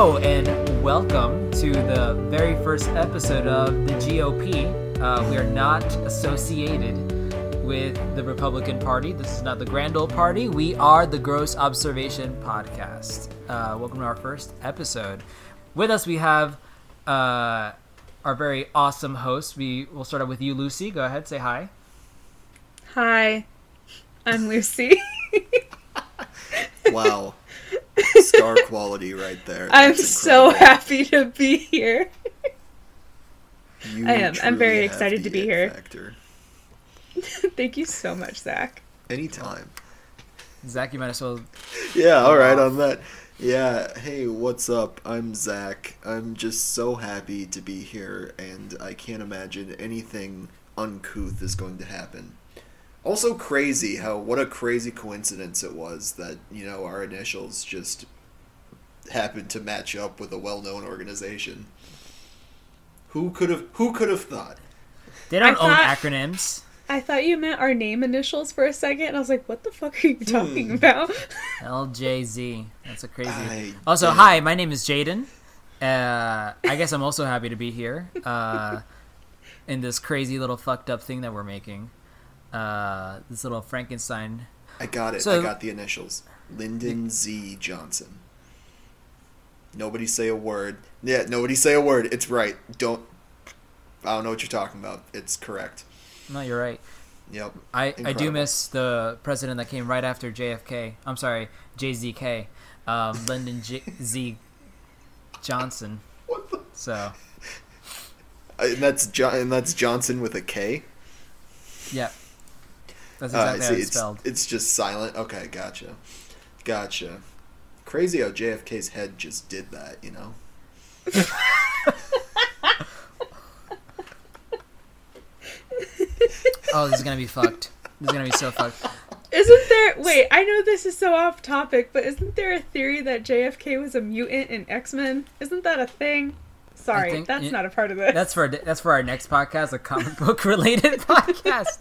Hello and welcome to the very first episode of the GOP. Uh, we are not associated with the Republican Party. This is not the Grand Old Party. We are the Gross Observation Podcast. Uh, welcome to our first episode. With us, we have uh, our very awesome host. We will start out with you, Lucy. Go ahead, say hi. Hi, I'm Lucy. Wow. Star quality right there. I'm That's so incredible. happy to be here. You I am. I'm very excited to be here. Factor. Thank you so much, Zach. Anytime. Zach, you might as well. Yeah, all right on that. Yeah, hey, what's up? I'm Zach. I'm just so happy to be here, and I can't imagine anything uncouth is going to happen. Also, crazy how what a crazy coincidence it was that you know our initials just happened to match up with a well-known organization. Who could have? Who could have thought? They don't I own thought- acronyms. I thought you meant our name initials for a second, and I was like, "What the fuck are you talking Hmm. about?" LJZ. That's a crazy. I also, did. hi, my name is Jaden. Uh, I guess I'm also happy to be here uh, in this crazy little fucked up thing that we're making. Uh, this little Frankenstein. I got it. So- I got the initials. Lyndon Z. Johnson. Nobody say a word. Yeah, nobody say a word. It's right. Don't. I don't know what you're talking about. It's correct. No, you're right. Yep. I, I do miss the president that came right after JFK. I'm sorry, JZK. Um, Lyndon J- Z. Johnson. What the? So, And that's John. And that's Johnson with a K. yeah. That's Uh, I how it's It's spelled. it's just silent. Okay, gotcha. Gotcha. Crazy how JFK's head just did that. You know. Oh, this is gonna be fucked. This is gonna be so fucked. Isn't there? Wait, I know this is so off topic, but isn't there a theory that JFK was a mutant in X Men? Isn't that a thing? Sorry, think- that's yeah, not a part of this. That's for that's for our next podcast, a comic book related podcast.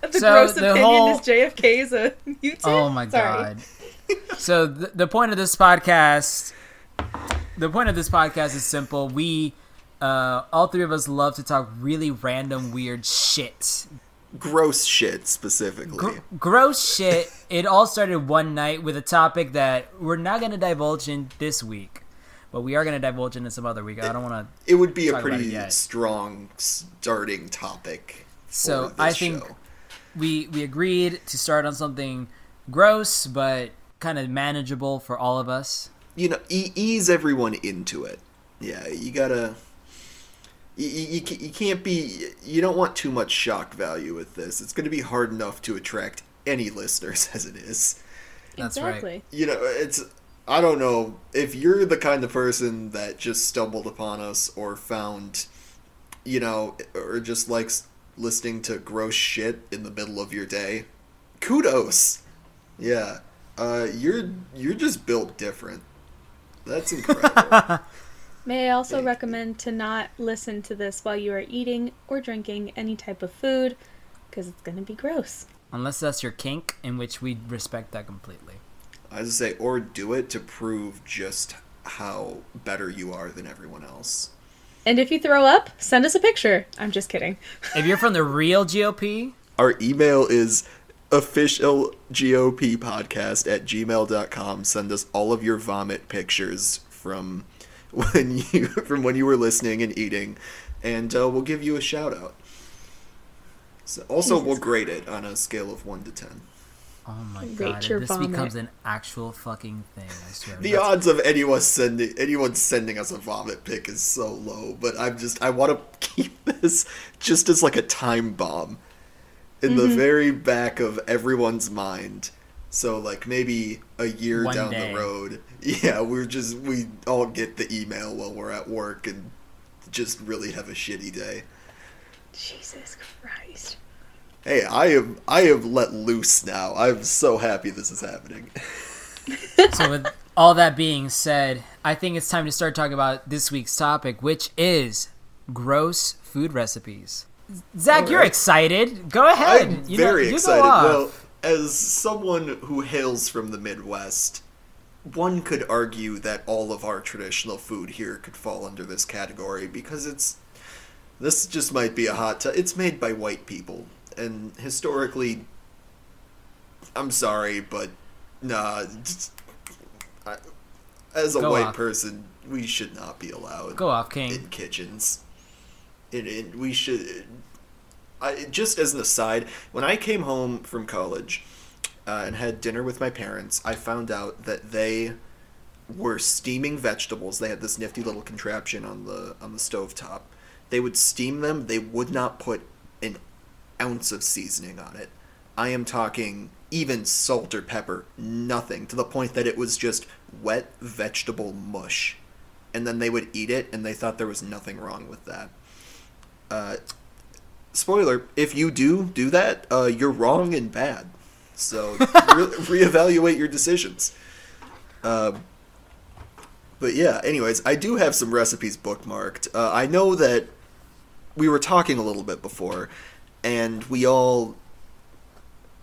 the so gross the opinion whole- is JFK is a mutant. Oh my Sorry. god. So the, the point of this podcast the point of this podcast is simple. We uh, all three of us love to talk really random weird shit. Gross shit specifically. Gr- gross shit. It all started one night with a topic that we're not going to divulge in this week. But we are going to divulge into some other week. I don't want to it would be a Talk about pretty strong starting topic. So, this I think- show. We we agreed to start on something gross but kind of manageable for all of us. you know e- ease everyone into it yeah you gotta you, you, you you can't be you don't want too much shock value with this it's going to be hard enough to attract any listeners as it is That's right. you know it's i don't know if you're the kind of person that just stumbled upon us or found you know or just likes listening to gross shit in the middle of your day kudos yeah uh you're you're just built different that's incredible May I also Thank you. recommend to not listen to this while you are eating or drinking any type of food because it's going to be gross. Unless that's your kink, in which we respect that completely. I just say, or do it to prove just how better you are than everyone else. And if you throw up, send us a picture. I'm just kidding. If you're from the real GOP, Our email is officialgoppodcast at gmail.com. Send us all of your vomit pictures from when you from when you were listening and eating, and uh, we'll give you a shout out. So also, Jesus we'll grade it on a scale of one to ten. Oh my Rate god, your if this vomit. becomes an actual fucking thing. I swear. The That's- odds of anyone sending anyone sending us a vomit pic is so low, but I'm just I want to keep this just as like a time bomb in the mm-hmm. very back of everyone's mind. So like maybe a year One down day. the road, yeah, we're just we all get the email while we're at work and just really have a shitty day. Jesus Christ. Hey, I am I have let loose now. I'm so happy this is happening. so with all that being said, I think it's time to start talking about this week's topic, which is gross food recipes. Zach, you're excited. Go ahead. I'm You know- very you go excited. off. Well, as someone who hails from the Midwest, one could argue that all of our traditional food here could fall under this category because it's this just might be a hot. T- it's made by white people, and historically, I'm sorry, but nah. Just, I, as a Go white off. person, we should not be allowed Go off, King. in kitchens. It, it, we should. I, just as an aside, when I came home from college uh, and had dinner with my parents, I found out that they were steaming vegetables. They had this nifty little contraption on the on the stove top. They would steam them. They would not put ounce of seasoning on it. I am talking even salt or pepper, nothing, to the point that it was just wet vegetable mush. And then they would eat it, and they thought there was nothing wrong with that. Uh, spoiler: if you do do that, uh, you're wrong and bad. So re- reevaluate your decisions. Um, but yeah, anyways, I do have some recipes bookmarked. Uh, I know that we were talking a little bit before, and we all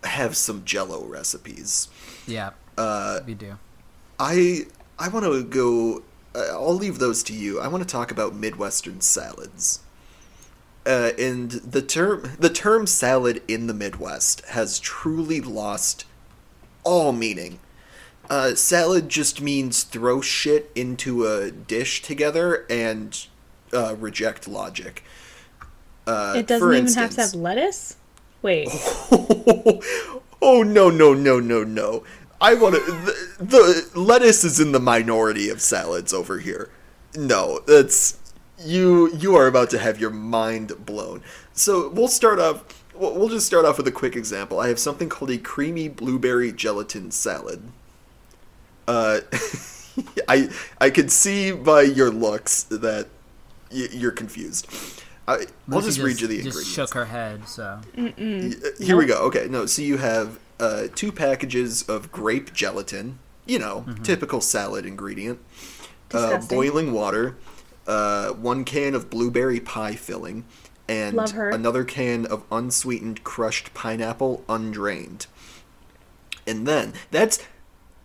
have some Jello recipes. Yeah, Uh, we do. I I want to go. Uh, I'll leave those to you. I want to talk about Midwestern salads. Uh, and the term the term salad in the Midwest has truly lost all meaning. Uh, salad just means throw shit into a dish together and uh, reject logic. Uh, It doesn't even have to have lettuce. Wait, oh no no no no no! I want to. The, the lettuce is in the minority of salads over here. No, that's you. You are about to have your mind blown. So we'll start off. We'll we'll just start off with a quick example. I have something called a creamy blueberry gelatin salad. Uh, I I can see by your looks that y- you're confused. I, I'll Lucy just, read you the just ingredients. shook her head. So Y- uh, Here we go. Okay, no. So you have uh, two packages of grape gelatin. You know, typical salad ingredient. Uh, boiling water. Uh, one can of blueberry pie filling, and another can of unsweetened crushed pineapple, undrained. And then that's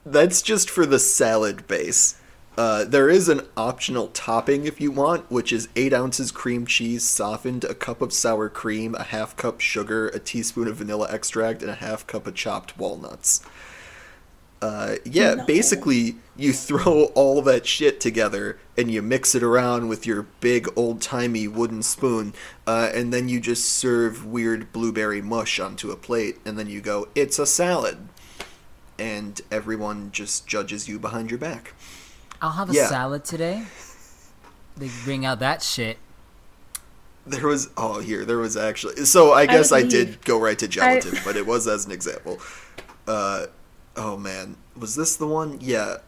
that's just for the salad base. Uh, there is an optional topping if you want, which is 8 ounces cream cheese softened, a cup of sour cream, a half cup sugar, a teaspoon of vanilla extract, and a half cup of chopped walnuts. Uh, yeah, No. basically, you throw all that shit together and you mix it around with your big old timey wooden spoon, uh, and then you just serve weird blueberry mush onto a plate, and then you go, it's a salad. And everyone just judges you behind your back. I'll have a Yeah. salad today. They bring out that shit. There was oh here there was actually so I guess I, would did go right to gelatin, but it was as an example. Uh, oh man, was this the one? Yeah,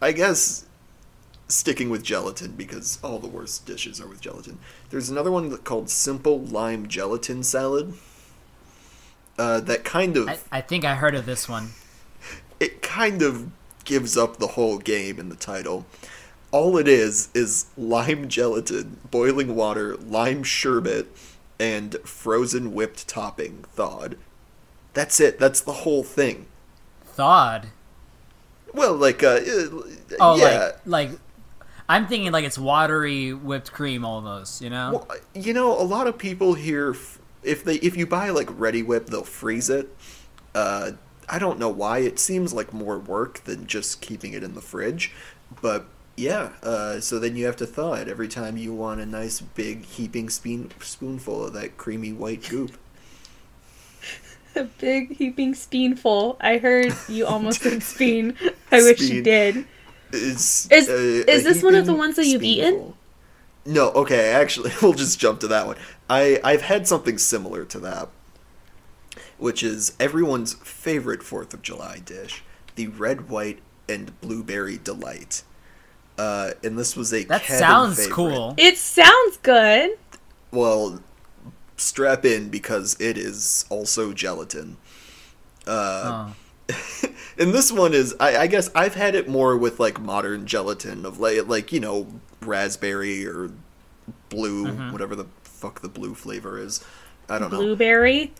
I guess sticking with gelatin because all the worst dishes are with gelatin. There's another one called simple lime gelatin salad. Uh, that kind of I, I think I heard of this one. it kind of gives up the whole game in the title. All it is is lime gelatin, boiling water, lime sherbet, and frozen whipped topping thawed. That's it. That's the whole thing. Thawed. Well, like, uh, uh, Oh, yeah. like like I'm thinking like it's watery whipped cream almost. You know. Well, you know, a lot of people here, if they if you buy like Reddi-wip, they'll freeze it. Uh, I don't know why. It seems like more work than just keeping it in the fridge, but yeah. Uh, so then you have to thaw it every time you want a nice big heaping spoon spoonful of that creamy white goop. a big heaping spoonful. I heard you almost said spoon. I wish you did. Is Is- uh, is a this one of the ones that you've eaten? No. Okay. Actually, we'll just jump to that one. I I've had something similar to that. Which is everyone's favorite Fourth of July dish, the red, white, and blueberry delight. Uh, and this was a That cabin sounds favorite. cool. It sounds good. Well, strap in because it is also gelatin. Uh, Oh. and this one is, I, I guess I've had it more with like modern gelatin of like, like you know, raspberry or blue, Mm-hmm. whatever the fuck the blue flavor is. I don't know. Blueberry.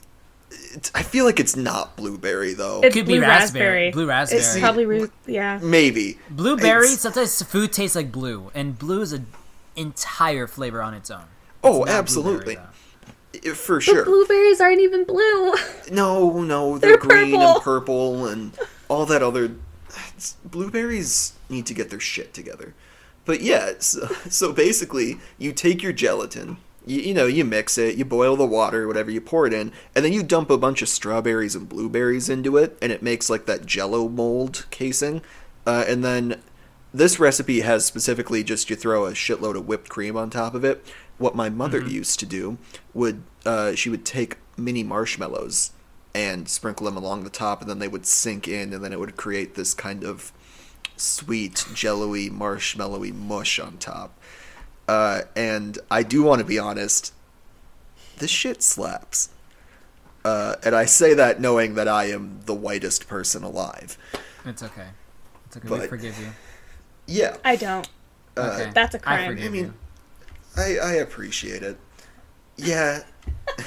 It's, I feel like it's not blueberry though. It Could blue be raspberry. raspberry. Blue raspberry. It's- Probably, re- yeah. Maybe Blueberry. It's- Sometimes food tastes like blue, and blue is an entire flavor on its own. Oh, It's not absolutely. blueberry, I- for But sure. blueberries aren't even blue. No, no, they're, They're green purple. and purple and all that other. it's- Blueberries need to get their shit together. But yeah, so, so basically, you take your gelatin, you, you know, you mix it, you boil the water, whatever, you pour it in, and then you dump a bunch of strawberries and blueberries into it, and it makes like that jello mold casing. Uh, and then this recipe has specifically just you throw a shitload of whipped cream on top of it. What my mother used to do would uh, she would take mini marshmallows and sprinkle them along the top, and then they would sink in, and then it would create this kind of sweet, jello-y, marshmallowy mush on top. Uh, and I do want to be honest, this shit slaps. Uh, and I say that knowing that I am the whitest person alive. It's okay. It's okay. we forgive you. Yeah, I don't. uh, Okay. That's a crime. forgive I mean, you. I, I appreciate it. Yeah,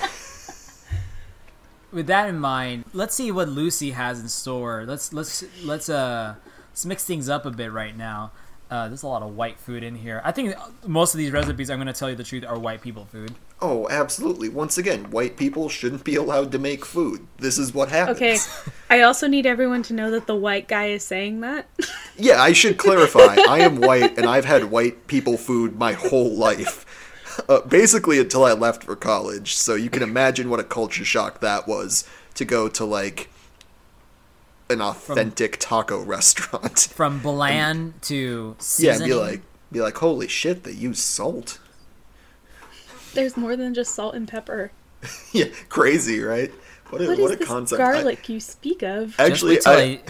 With that in mind, let's see what Lucy has in store. Let's let's let's uh let's mix things up a bit right now. Uh, there's a lot of white food in here. I think most of these recipes, I'm going to tell you the truth, are white people food. Oh, absolutely. Once again, white people shouldn't be allowed to make food. This is what happens. Okay. I also need everyone to know that the white guy is saying that. Yeah, I should clarify. I am white, and I've had white people food my whole life. Uh, basically, until I left for college. So you can imagine what a culture shock that was to go to, like, an authentic taco restaurant. From bland to Yeah, seasoning. be like, be like, holy shit, they use salt. There's more than just salt and pepper. yeah, crazy, right? What a, What what is a this concept. I- garlic you speak of? actually, just wait, I, I,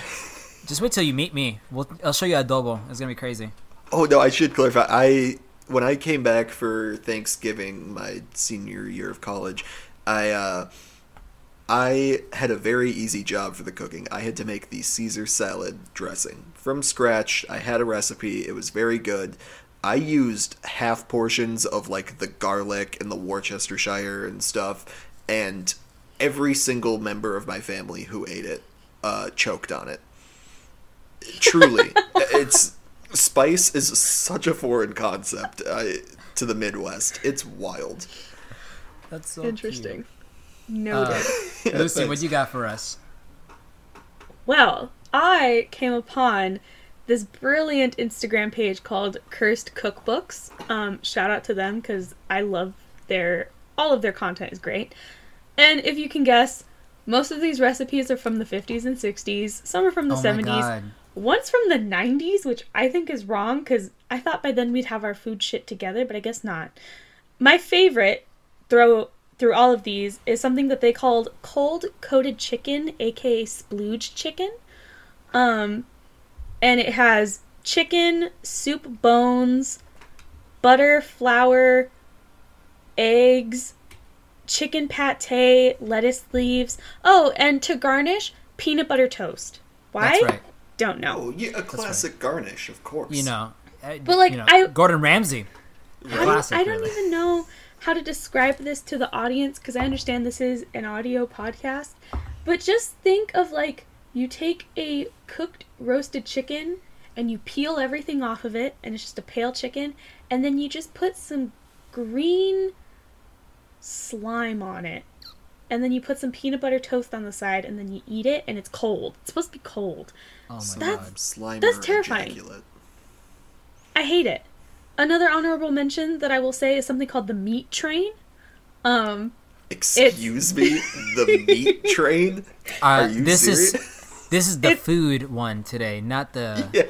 just wait till you meet me. We'll, I'll show you adobo. It's gonna be crazy. Oh no, I should clarify. I when I came back for Thanksgiving, my senior year of college, I uh, I had a very easy job for the cooking. I had to make the Caesar salad dressing from scratch. I had a recipe. It was very good. I used half portions of like the garlic and the Worcestershire and stuff, and every single member of my family who ate it uh, choked on it. Truly, it's spice is such a foreign concept uh, to the Midwest. It's wild. That's so Interesting. Noted. cute. Lucy, what you got for us? Well, I came upon this brilliant Instagram page called Cursed Cookbooks. Um, shout out to them because I love their all of their content is great. And if you can guess, most of these recipes are from the 50s and 60s. Some are from the oh 70s. my god. One's from the 90s, which I think is wrong because I thought by then we'd have our food shit together, but I guess not. My favorite throw through all of these is something that they called cold coated chicken, aka splooge chicken. Um, and it has chicken, soup bones, butter, flour, eggs, chicken pate, lettuce leaves. Oh, and to garnish, peanut butter toast. Why? That's right. Don't know. Oh, yeah, a classic garnish, of course. You know. uh, But, like, you know, I- Gordon Ramsay. I don't, I don't really. even know how to describe this to the audience because I understand this is an audio podcast. But just think of like you take a cooked roasted chicken and you peel everything off of it, and it's just a pale chicken, and then you just put some green slime on it. And then you put some peanut butter toast on the side, and then you eat it, and it's cold. It's supposed to be cold. Oh my That's- god. Slimer that's terrifying. ejaculate. I hate it. Another honorable mention that I will say is something called the meat train. Um, Excuse me, the meat train. Uh, Are you this serious? is this is the It- food one today, not the. Yeah.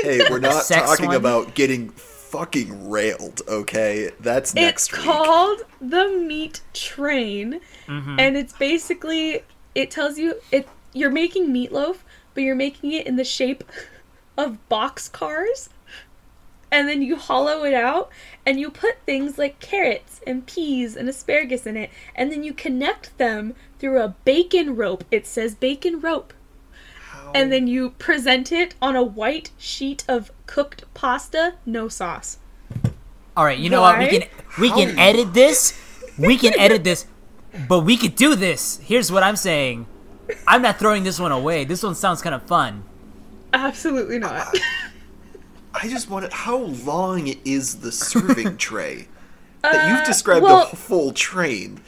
Hey, we're not Sex talking one? about getting fucking railed, okay? That's it's next week. called the meat train, Mhm. and it's basically it tells you it you're making meatloaf, but you're making it in the shape of box cars. And then you hollow it out and you put things like carrots and peas and asparagus in it, and then you connect them through a bacon rope. It says bacon rope. How- And then you present it on a white sheet of cooked pasta, no sauce. All right, you know what? We can we can edit this. We can edit this but we could do this. Here's what I'm saying. I'm not throwing this one away. This one sounds kind of fun. Absolutely not. I just wanted. How long is the serving tray? That you've Uh, described well- a full train.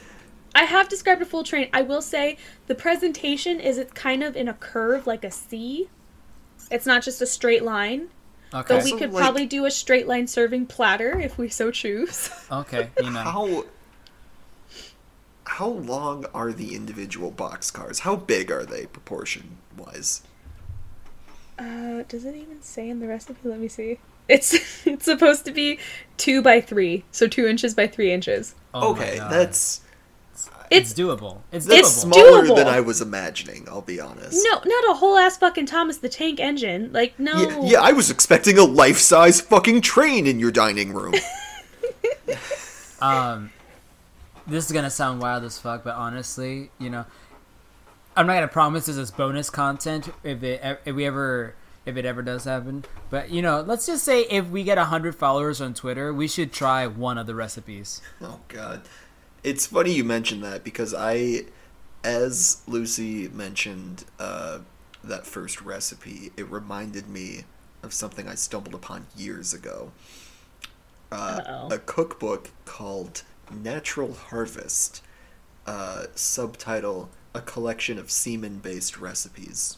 I have described a full train. I will say the presentation is it's kind of in a curve like a C. It's not just a straight line. Okay. But we So, could like- probably do a straight line serving platter if we so choose. Okay. You know. How how long are the individual box cars? How big are they proportion wise? Uh, does it even say in the recipe? Let me see. It's it's supposed to be two by three, so two inches by three inches. Oh okay, that's it's It's doable. It's doable. It's smaller doable. than I was imagining. I'll be honest. no, not a whole ass fucking Thomas the Tank engine. Like no. Yeah, yeah, I was expecting a life-size fucking train in your dining room. Um, this is gonna sound wild as fuck, but honestly, you know, I'm not gonna promise this as bonus content if it if we ever if it ever does happen. But you know, let's just say if we get hundred followers on Twitter, we should try one of the recipes. Oh god. It's funny you mentioned that because I as Lucy mentioned uh, that first recipe, it reminded me of something I stumbled upon years ago. Uh, a cookbook called Natural Harvest, uh, subtitle A Collection of Semen Based Recipes.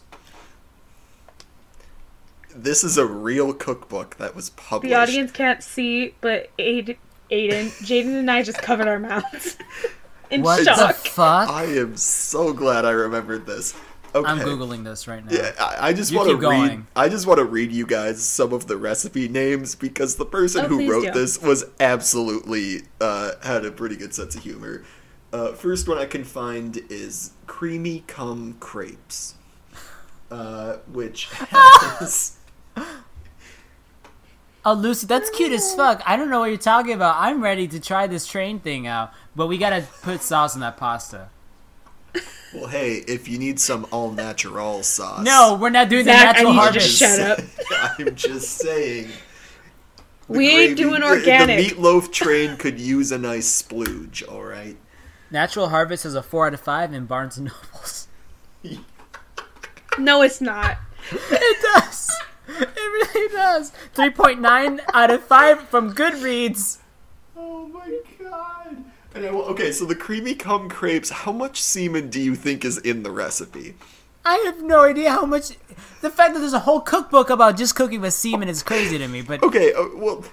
This is a real cookbook that was published. The audience can't see, but Aid, Aiden, Jaden, and I just covered our mouths in What the fuck? I am so glad I remembered this. Okay. I'm googling this right now. Yeah, I, I just want to read. going. I just want to read you guys some of the recipe names because the person Oh, who wrote do. this was absolutely uh, had a pretty good sense of humor. Uh, first one I can find is creamy cum crepes, uh, which has Oh, Lucy, that's cute as fuck. I don't know what you're talking about. I'm ready to try this train thing out, but we gotta put sauce in that pasta. well, hey, if you need some all natural sauce, No, we're not doing Zach, the I natural need you to harvest. shut up. I'm just saying. We ain't gravy- doing the- organic. The meatloaf train could use a nice splooge. All right. Natural Harvest has a four out of five in Barnes and Nobles. No, it's not. It does. It really does. Three point nine out of five from Goodreads. Oh my god. And I, okay, so the creamy cum crepes, how much semen do you think is in the recipe? I have no idea how much. The fact that there's a whole cookbook about just cooking with semen is crazy to me. But Okay, uh, well,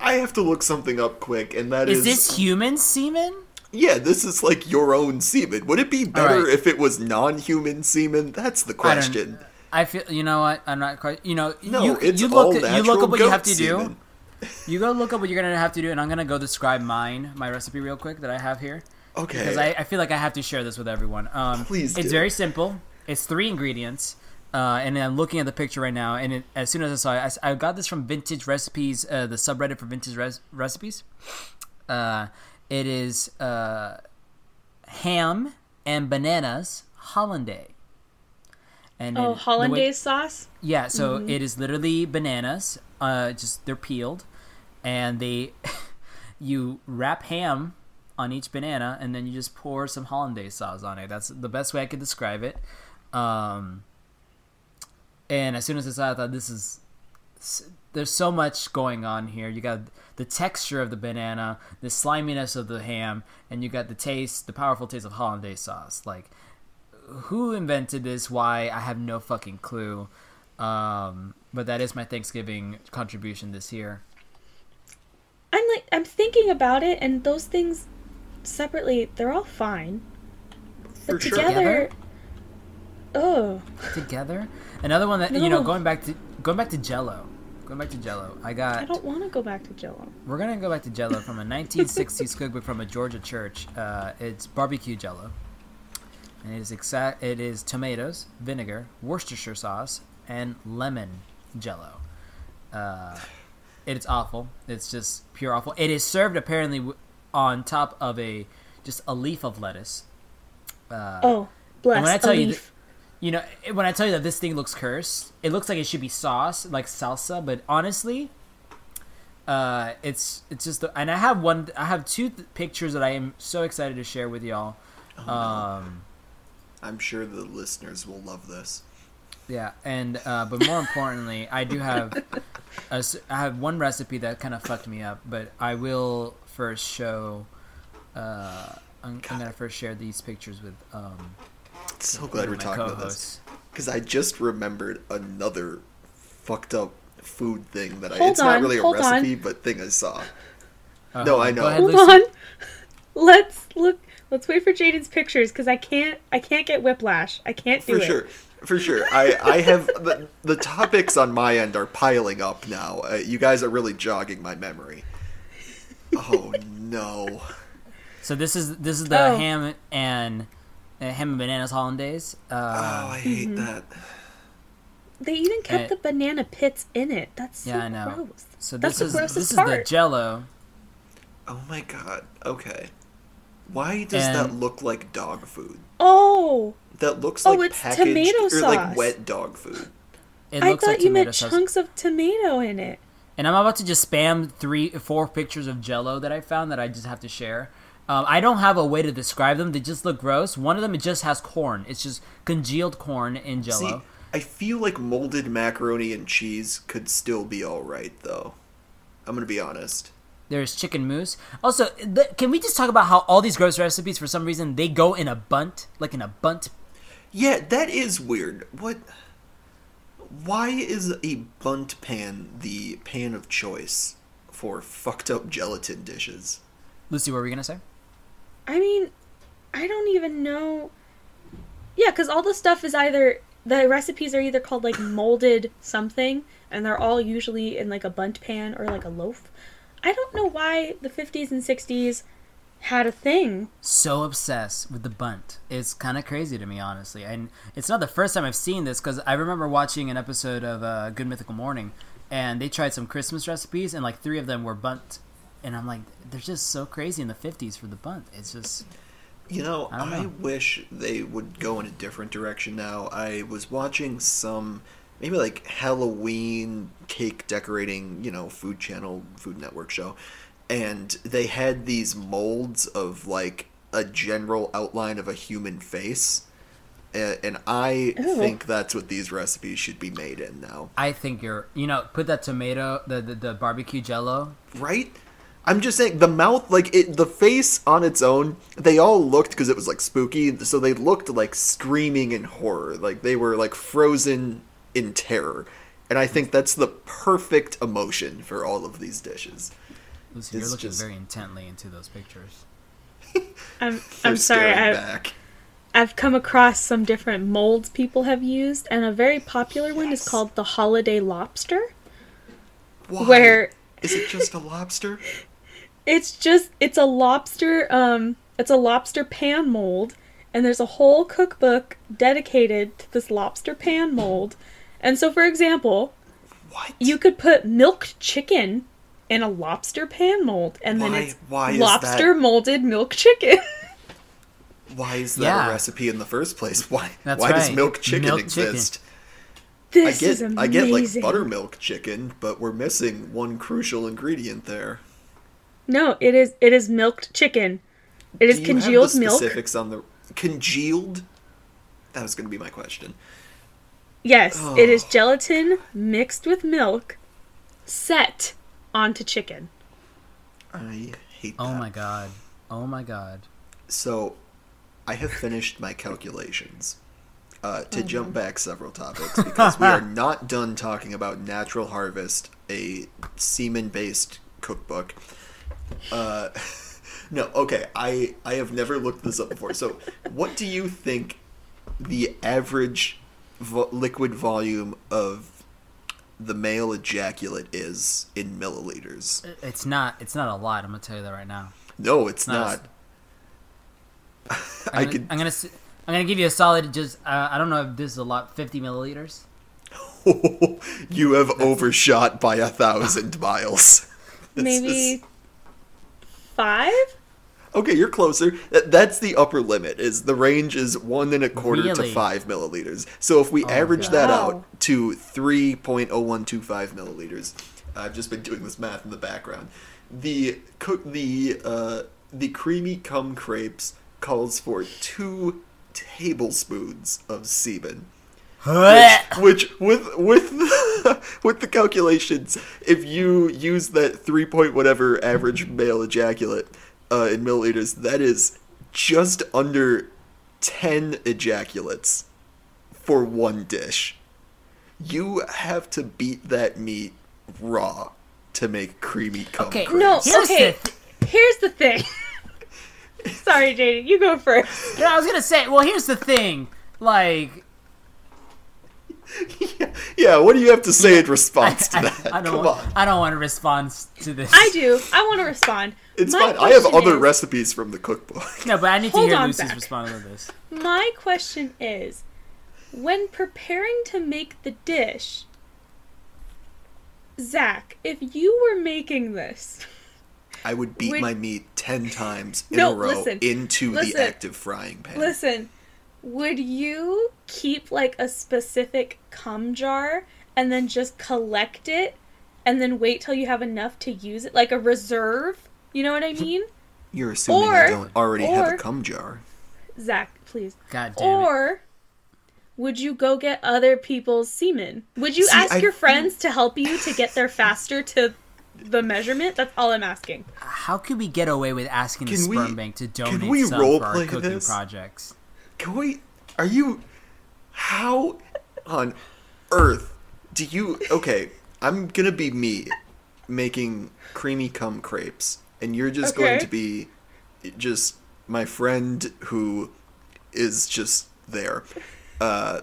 I have to look something up quick, and that is. is this human semen? Yeah, this is like your own semen. Would it be better right. if it was non human semen? That's the question. I feel. You know what? I'm not quite. You know. No, you, it's you all look. natural you look up what you have to do. You go look up what you're gonna have to do, and I'm gonna go describe mine, my recipe, real quick that I have here. Okay. because I, I feel like I have to share this with everyone. Um, Please It's do. very simple. It's three ingredients, uh, and I'm looking at the picture right now. And it, as soon as I saw it, I I, got this from Vintage Recipes, uh, the subreddit for Vintage res- Recipes. Uh, it is uh, ham and bananas hollandaise. And Oh, then the way- hollandaise sauce. yeah, so it is literally bananas. Uh, just they're peeled, and they you wrap ham on each banana, and then you just pour some hollandaise sauce on it. That's the best way I could describe it. Um, and as soon as I saw it, I thought this is there's so much going on here. You got the texture of the banana, the sliminess of the ham, and you got the taste, the powerful taste of hollandaise sauce. Like, who invented this? Why? I have no fucking clue. Um, but that is my Thanksgiving contribution this year. I'm like, I'm thinking about it, and those things separately, they're all fine. For But sure. together, oh, Together, another one that you know, going back to going back to Jello, going back to Jello. I got. I don't want to go back to Jello. We're gonna go back to Jello from a 1960s cookbook from a Georgia church. Uh, it's barbecue Jello, and it is exact. It is tomatoes, vinegar, Worcestershire sauce, and lemon Jello. Uh, it's awful. It's just pure awful. It is served apparently on top of a just a leaf of lettuce. Uh, Oh, bless when I a tell you leaf. You know, when I tell you that this thing looks cursed, it looks like it should be sauce, like salsa. But honestly, uh, it's it's just. The, and I have one. I have two th- pictures that I am so excited to share with y'all. Um, I'm sure the listeners will love this. yeah, and uh, but more importantly, I do have a I have one recipe that kind of fucked me up, but I will first show. Uh, I'm, I'm gonna first share these pictures with um, So glad we're talking about co-hosts. this because I just remembered another fucked up food thing that I. Hold it's not really a hold on. recipe, but thing I saw. Uh, No, I know. ahead, Hold Lucy. on. Let's look. Let's wait for Jaden's pictures because I can't. I can't get whiplash. I can't do For it. sure. For sure. I, I have the, the topics on my end are piling up now. Uh, you guys are really jogging my memory. Oh no. So this is this is the Oh. ham and uh, ham and bananas hollandaise. Oh, Uh, I hate Mm-hmm. that. They even kept Eh. the banana pits in it. That's so yeah, I know. gross. So this the is grossest this is the. Jello. Oh my god. Okay. Why does that look like dog food? Oh, That looks Oh, like it's packaged tomato or like wet dog food. It I looks thought like you meant sauce. chunks of tomato in it. And I'm about to just spam three, four pictures of Jello that I found that I just have to share. Um, I don't have a way to describe them. They just look gross. One of them it just has corn. It's just congealed corn in See, Jello. I feel like molded macaroni and cheese could still be alright though. I'm gonna be honest. There's chicken mousse. Also, the, can we just talk about how all these gross recipes, for some reason, they go in a Bundt, like in a Bundt. Yeah, that is weird. What? Why is a Bundt pan the pan of choice for fucked up gelatin dishes? Lucy, what were we gonna say? I mean, I don't even know. Yeah, because all the stuff is either the recipes are either called like molded something, and they're all usually in like a Bundt pan or like a loaf. I don't know why the 50s and 60s had a thing. so obsessed with the Bundt. It's kind of crazy to me, honestly. And it's not the first time I've seen this because I remember watching an episode of uh, Good Mythical Morning, and they tried some Christmas recipes, and like three of them were Bundt. And I'm like, they're just so crazy in the 50s for the Bundt. It's just You know, I don't I, wish they would go in a different direction now. I was watching some maybe like Halloween cake decorating, you know, food channel, food network show. And they had these molds of like a general outline of a human face. And I Ew. think that's what these recipes should be made in now. I think you're, you know, put that tomato, the the, the barbecue Jello. Right? I'm just saying the mouth, like it, the face on its own, they all looked because it was like spooky, so they looked like screaming in horror, like they were like frozen in terror, and I think that's the perfect emotion for all of these dishes. Lucy, you're looking just- very intently into those pictures. I'm They're I'm sorry. staring I, back. I've come across some different molds people have used, and a very popular one is called the holiday lobster, Why? where is it just a lobster? it's just it's a lobster um it's a lobster pan mold and there's a whole cookbook dedicated to this lobster pan mold and so for example What? you could put milked chicken in a lobster pan mold and then it's why is lobster that- molded milk chicken Why is that Yeah. a recipe in the first place? Why? That's why does milk chicken Milk chicken. exist? this I get is amazing I get like buttermilk chicken, but we're missing one crucial ingredient there. No it is it is milked chicken it is Do you have congealed the milk specifics on the congealed? That was going to be my question. yes it is Oh. gelatin mixed with milk set onto chicken I hate that. Oh my god. Oh my god. So, I have finished my calculations. Uh, to Mm-hmm. jump back several topics because we are not done talking about Natural Harvest, a semen-based cookbook. Uh, no, okay. I I have never looked this up before. So, what do you think the average vo- liquid volume of the male ejaculate is in milliliters? It's not. It's not a lot. I'm gonna tell you that right now. No, it's Not not. I'm I gonna, could. I'm gonna. s- I'm gonna give you a solid. Just. Uh, I don't know if this is a lot. 50 milliliters. you have overshot by a thousand miles. Maybe is- five okay, you're closer. That's the upper limit. Is the range is one and a quarter to five milliliters. So if we Oh, average God. that Wow. out to three point oh one two five milliliters, I've just been doing this math in the background. The cook the uh, the creamy cum crepes calls for two tablespoons of semen. Blech. Which, which with with the, with the calculations, if you use that three point whatever average male ejaculate uh, in milliliters, that is just under ten ejaculates for one dish. You have to beat that meat raw to make creamy cum. Okay, crepes. No, Here's okay. the th- Here's the thing. Sorry, JD, you go first. Yeah, I was gonna say. Well, here's the thing. Like, yeah, yeah, what do you have to say in response to I, that? I don't. Come want, on. I don't want to respond to this. I do. I want to respond. It's My fine. I have other is- recipes from the cookbook. No, but I need to Hold hear on, Lucy's Zach. response to this. My question is when preparing to make the dish, Zach, if you were making this, I would beat Would- my meat ten times in No, a row listen, into listen. the active frying pan. listen, would you keep like a specific cum jar and then just collect it and then wait till you have enough to use it? Like a reserve? You know what I mean? You're assuming I Or- don't already have a cum jar. Zach, please. God damn it. Or would you go get other people's semen? Would you See, ask I your think- friends to help you to get there faster to the measurement? That's all I'm asking. How could we get away with asking the Can we- sperm bank to donate we some role for our cooking this? projects? Can we? Are you? How on earth do you? Okay, I'm gonna be me, making creamy cum crepes, and you're just going to be just my friend who is just there. Uh,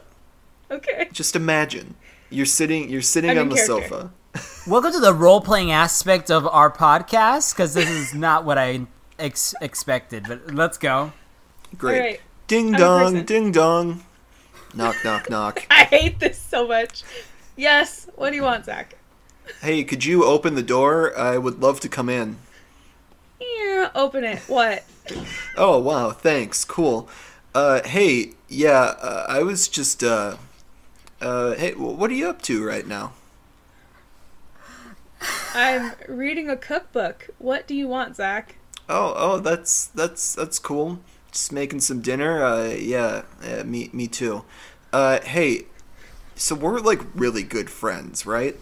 Okay. just imagine you're sitting. You're sitting I'm on the character. sofa. Welcome to the role playing aspect of our podcast because this is not what I ex- expected. But let's go. Great. Alright. Ding dong, ding dong. Knock, knock, knock. I hate this so much. Yes. What do you want, Zach? Hey, could you open the door? I would love to come in. Yeah, open it. What? Oh, wow, thanks. Cool. Uh, hey, yeah, uh, I was just, uh, uh, hey, what are you up to right now? I'm reading a cookbook. What do you want, Zach? Oh, oh, that's, that's, that's cool. Just making some dinner. Uh, yeah, yeah me, me too. Uh, hey, so we're like really good friends, right?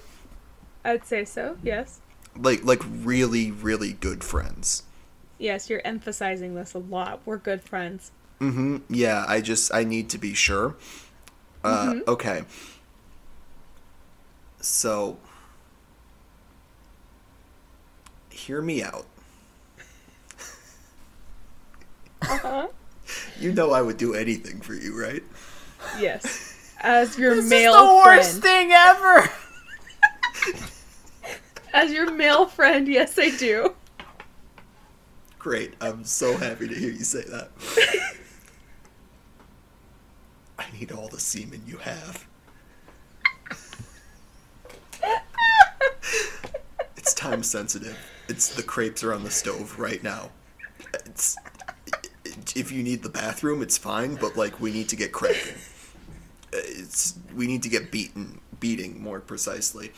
I'd say so. Yes. Like, like really, really good friends. Yes, you're emphasizing this a lot. We're good friends. Mm-hmm. Yeah, I just I need to be sure. Uh, okay. So, hear me out. Uh-huh. You know I would do anything for you, right? Yes. As your This male is the worst thing ever. As your male friend, yes, I do. Great. I'm so happy to hear you say that. I need all the semen you have. It's time sensitive. It's the crepes are on the stove right now. It's if you need the bathroom, it's fine, but like we need to get cracking. It's we need to get beaten, beating more precisely.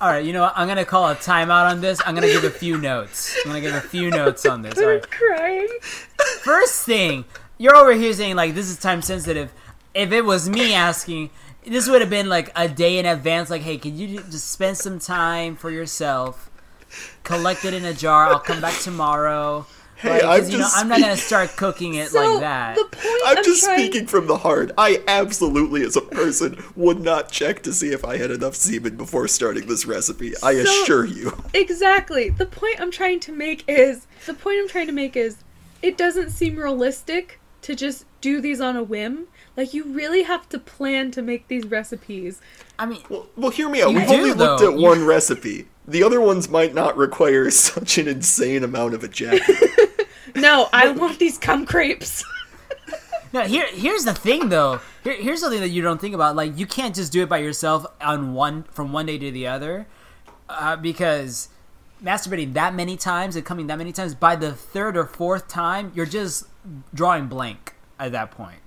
All right, you know what? I'm gonna call a timeout on this. I'm gonna give a few notes. I'm gonna give a few notes on this. All I'm crying. First thing, you're over here saying like this is time sensitive. If it was me asking, this would have been like a day in advance. Like, hey, can you just spend some time for yourself? Collect it in a jar. I'll come back tomorrow. Hey, Like, 'cause, I'm you know, just I'm not gonna start cooking it So like that. the point I'm I'm just trying- speaking from the heart. I absolutely, as a person, would not check to see if I had enough semen before starting this recipe. I So- assure you. Exactly. The point I'm trying to make is the point I'm trying to make is it doesn't seem realistic to just do these on a whim. Like you really have to plan to make these recipes. I mean, Well, well hear me out. You We've do, only looked at one recipe. The other ones might not require such an insane amount of ejaculate. No, I want these cum crepes. No, here here's the thing though. Here, here's something that you don't think about. Like you can't just do it by yourself on one from one day to the other, uh, because masturbating that many times and coming that many times by the third or fourth time, you're just drawing blank at that point.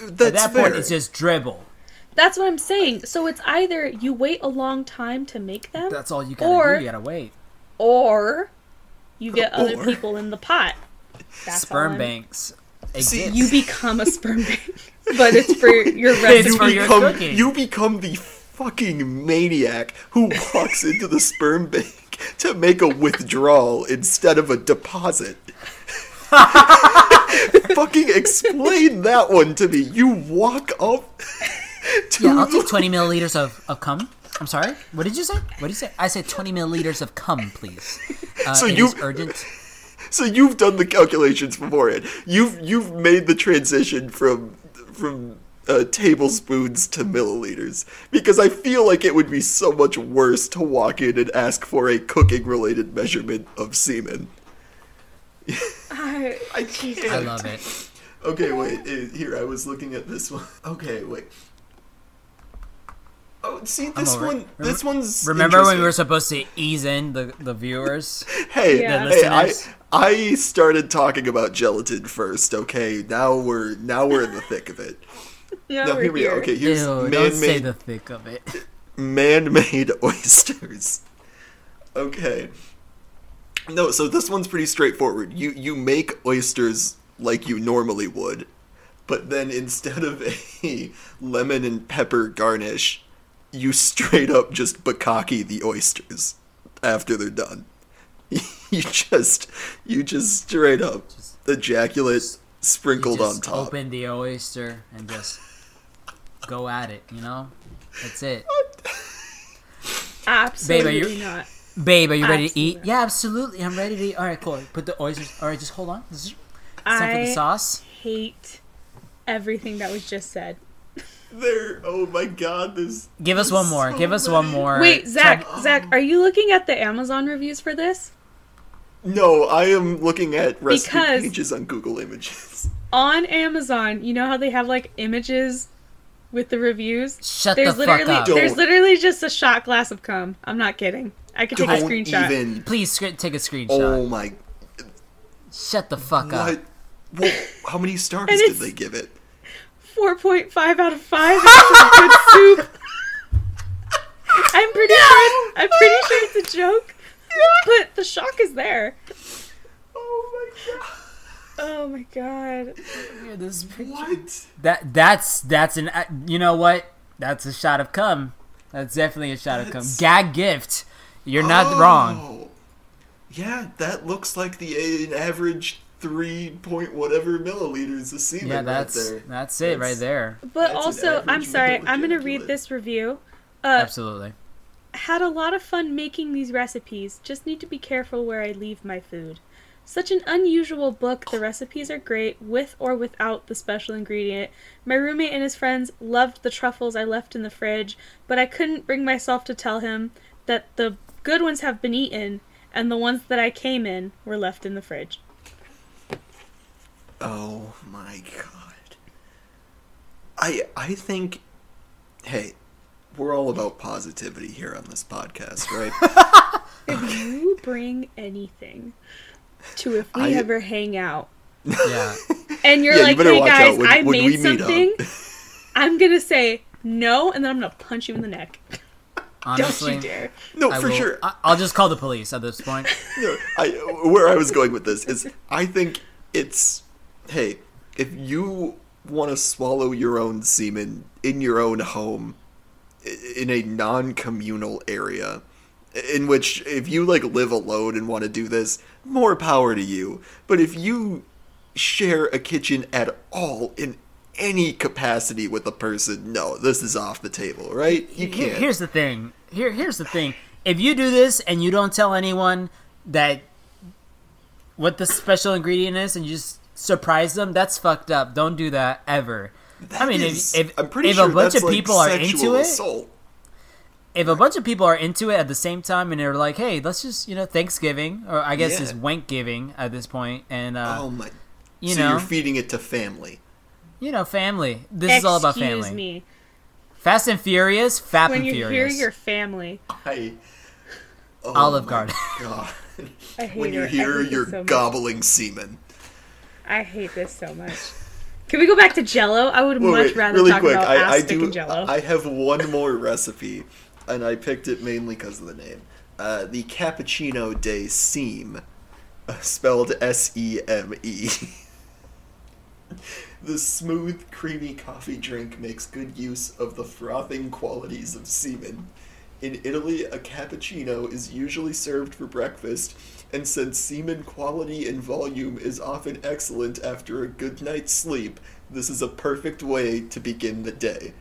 That's At that fair. point, it's just dribble. That's what I'm saying. So it's either you wait a long time to make them That's all you gotta Or- do. You gotta wait. or You get other people in the pot. That's Sperm I'm- banks. See. You become a sperm bank, but it's for your It's recipe. for your become cooking. you become the fucking maniac who walks into the sperm bank to make a withdrawal instead of a deposit. fucking explain that one to me. You walk up to Yeah, I'll take 20 milliliters of, of cum. I'm sorry. What did you say? What did you say? I said 20 milliliters of cum, please. Uh, So you- urgent. So you've done the calculations beforehand. You've you've made the transition from from uh, tablespoons to milliliters because I feel like it would be so much worse to walk in and ask for a cooking related measurement of semen. I, I can't. I love it. Okay, wait. uh, Here, I was looking at this one. Okay, wait. Oh, see this over it. one. This one's. Remember when we were supposed to ease in the, the viewers? Hey, Yeah. The hey, I? I started talking about gelatin first. Okay, now we're now we're in the thick of it. yeah, No, we're here we are. here. Okay, here's Ew, don't say man-made the thick of it. man-made oysters. Okay. No, so this one's pretty straightforward. You you make oysters like you normally would, but then instead of a lemon and pepper garnish, you straight up just bukkake the oysters after they're done. you just you just straight up ejaculate You sprinkled on just top. open the oyster and just go at it, you know? That's it. Absolutely Babe, are you- not. Babe, are you ready to eat? Yeah, absolutely. I'm ready to eat. All right, cool. Put the oysters. All right, just hold on. This is it's time for the I sauce. hate everything that was just said. There, oh my god, this. Give us one more. so Give us one more. Wait, Zach, Try- Zach, are you looking at the Amazon reviews for this? No, I am looking at recipe Because- pages on Google Images. On Amazon, you know how they have like images with the reviews? Shut There's the fuck literally up. there's Don't. literally just a shot glass of cum. I'm not kidding. I could take a Don't screenshot. even. Please sc- take a screenshot. Oh my. Shut the fuck up. What? Well, how many stars did they give it? 4.5 out of 5 It's some good soup. I'm pretty sure I'm pretty sure it's a joke. But the shock is there. Oh my god. Oh my god. Yeah, this What? That that's that's an uh, you know what? That's a shot of cum. That's definitely a shot of cum. Gag gift. You're not wrong. Oh. Yeah, that looks like the an average three point whatever milliliters of semen Yeah, that's right there. that's it right there. But also, I'm sorry, I'm gonna read this review. Uh, Absolutely. had a lot of fun making these recipes. Just need to be careful where I leave my food. Such an unusual book. The recipes are great, with or without the special ingredient. My roommate and his friends loved the truffles I left in the fridge, but I couldn't bring myself to tell him that the good ones have been eaten and the ones that I came in were left in the fridge. Oh my god. I I think hey, we're all about positivity here on this podcast, right? If you bring anything to if we I- ever hang out Yeah. and you're Yeah, like, better hey guys, when- I when made something, I'm gonna say no, and then I'm gonna punch you in the neck. Honestly, Don't you dare. no, I for will- sure. I, I'll just call the police at this point. No, I where I was going with this is I think it's hey, if you want to swallow your own semen in your own home in a non-communal area in which if you like live alone and want to do this, more power to you. But if you share a kitchen at all in any capacity with a person, no, this is off the table, right? You can't. Here's the thing. Here, here's the thing. If you do this and you don't tell anyone that what the special ingredient is, and you just surprise them, that's fucked up. Don't do that ever. I mean, is- if if, I'm pretty if sure a bunch that's of like people are sexual into it, if a bunch of people are into it at the same time, and they're like, "Hey, let's just you know Thanksgiving, or I guess Yeah. it's wank giving at this and uh, oh my! you so know, you're feeding it to family. you know, family. This is all about Excuse family. me. Fast and Furious, Fap When and you Furious. hear your family, I. Oh Olive Garden. God. I hate when you it. I hear hate this you're so gobbling semen. I hate this so much. Can we go back to Jello? I would Wait, much wait, rather really talk quick. about I, ass I do. Jello. I have one more recipe, and I picked it mainly because of the name. Uh, the cappuccino de seam. uh, spelled S E M E. The smooth, creamy coffee drink makes good use of the frothing qualities of semen. In Italy, a cappuccino is usually served for breakfast, and since semen quality and volume is often excellent after a good night's sleep, this is a perfect way to begin the day.